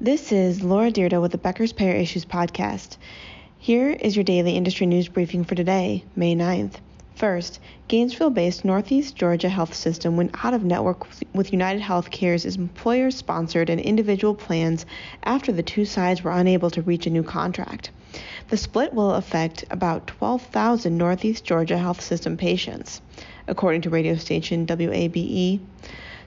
This is Laura Dyrda with the Becker's Payer Issues podcast. Here is your daily industry news briefing for today, May 9th. First, Gainesville based Northeast Georgia Health System went out of network with United Healthcare's employer sponsored and individual plans after the two sides were unable to reach a new contract. The split will affect about 12,000 Northeast Georgia Health System patients, according to radio station WABE.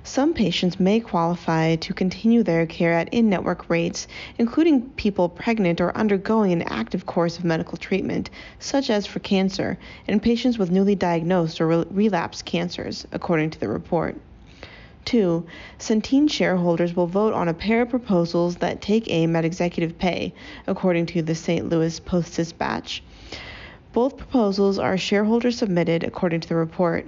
Some patients may qualify to continue their care at in network rates, including people pregnant or undergoing an active course of medical treatment, such as for cancer, and patients with newly diagnosed or re- relapsed cancers, according to the report. 2. Centene shareholders will vote on a pair of proposals that take aim at executive pay, according to the St. Louis Post Dispatch. Both proposals are shareholder submitted, according to the report.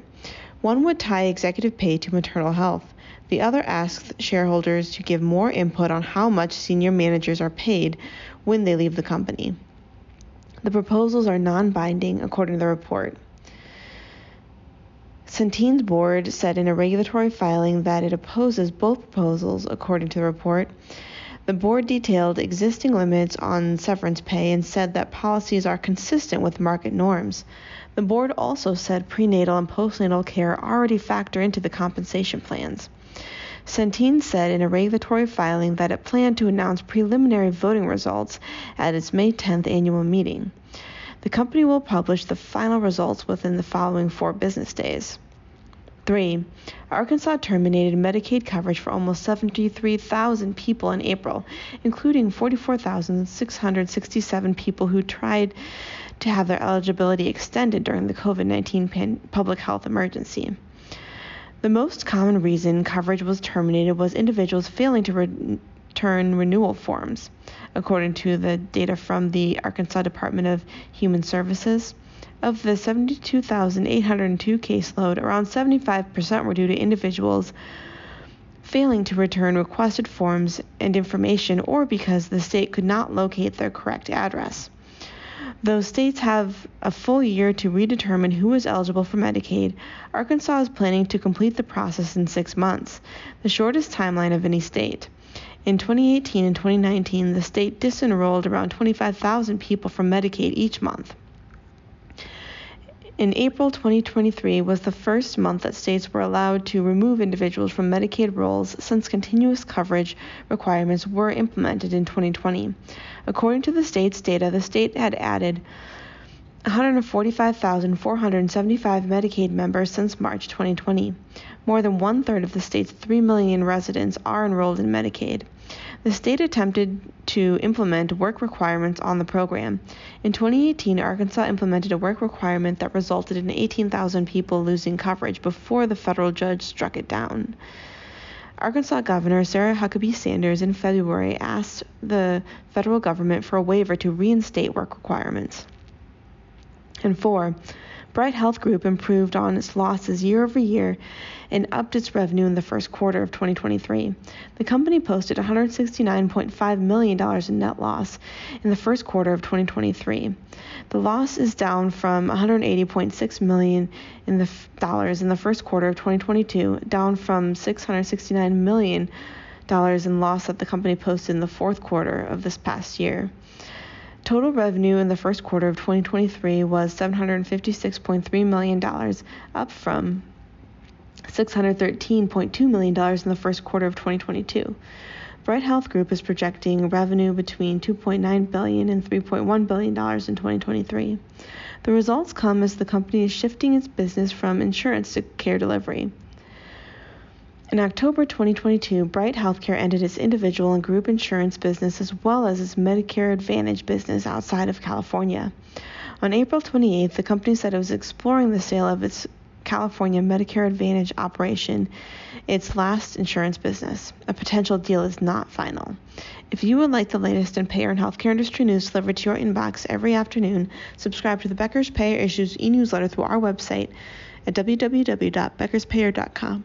One would tie executive pay to maternal health. The other asks shareholders to give more input on how much senior managers are paid when they leave the company. The proposals are non binding, according to the report. Centene's board said in a regulatory filing that it opposes both proposals, according to the report. The board detailed existing limits on severance pay and said that policies are consistent with market norms. The board also said prenatal and postnatal care already factor into the compensation plans. Centene said in a regulatory filing that it planned to announce preliminary voting results at its May 10th annual meeting. The company will publish the final results within the following four business days. 3. Arkansas terminated Medicaid coverage for almost 73,000 people in April, including 44,667 people who tried to have their eligibility extended during the COVID 19 pan- public health emergency. The most common reason coverage was terminated was individuals failing to return renewal forms, according to the data from the Arkansas Department of Human Services. Of the 72,802 caseload, around 75% were due to individuals failing to return requested forms and information or because the state could not locate their correct address. Though states have a full year to redetermine who is eligible for Medicaid, Arkansas is planning to complete the process in six months, the shortest timeline of any state. In 2018 and 2019, the state disenrolled around 25,000 people from Medicaid each month. In April 2023 was the first month that states were allowed to remove individuals from Medicaid rolls since continuous coverage requirements were implemented in 2020. According to the state's data, the state had added 145,475 Medicaid members since March 2020. More than one third of the state's 3 million residents are enrolled in Medicaid. The state attempted to implement work requirements on the program. In 2018, Arkansas implemented a work requirement that resulted in 18,000 people losing coverage before the federal judge struck it down. Arkansas Governor Sarah Huckabee Sanders in February asked the federal government for a waiver to reinstate work requirements. And four, Bright Health Group improved on its losses year over year and upped its revenue in the first quarter of 2023. The company posted $169.5 million in net loss in the first quarter of 2023. The loss is down from 180.6 million in the dollars in the first quarter of 2022, down from 669 million dollars in loss that the company posted in the fourth quarter of this past year. Total revenue in the first quarter of 2023 was $756.3 million, up from $613.2 million in the first quarter of 2022. Bright Health Group is projecting revenue between $2.9 billion and $3.1 billion in 2023. The results come as the company is shifting its business from insurance to care delivery. In October 2022, Bright Healthcare ended its individual and group insurance business as well as its Medicare Advantage business outside of California. On April 28th, the company said it was exploring the sale of its California Medicare Advantage operation, its last insurance business. A potential deal is not final. If you would like the latest in payer and healthcare industry news delivered to your inbox every afternoon, subscribe to the Becker's Payer Issues e newsletter through our website at www.beckerspayer.com.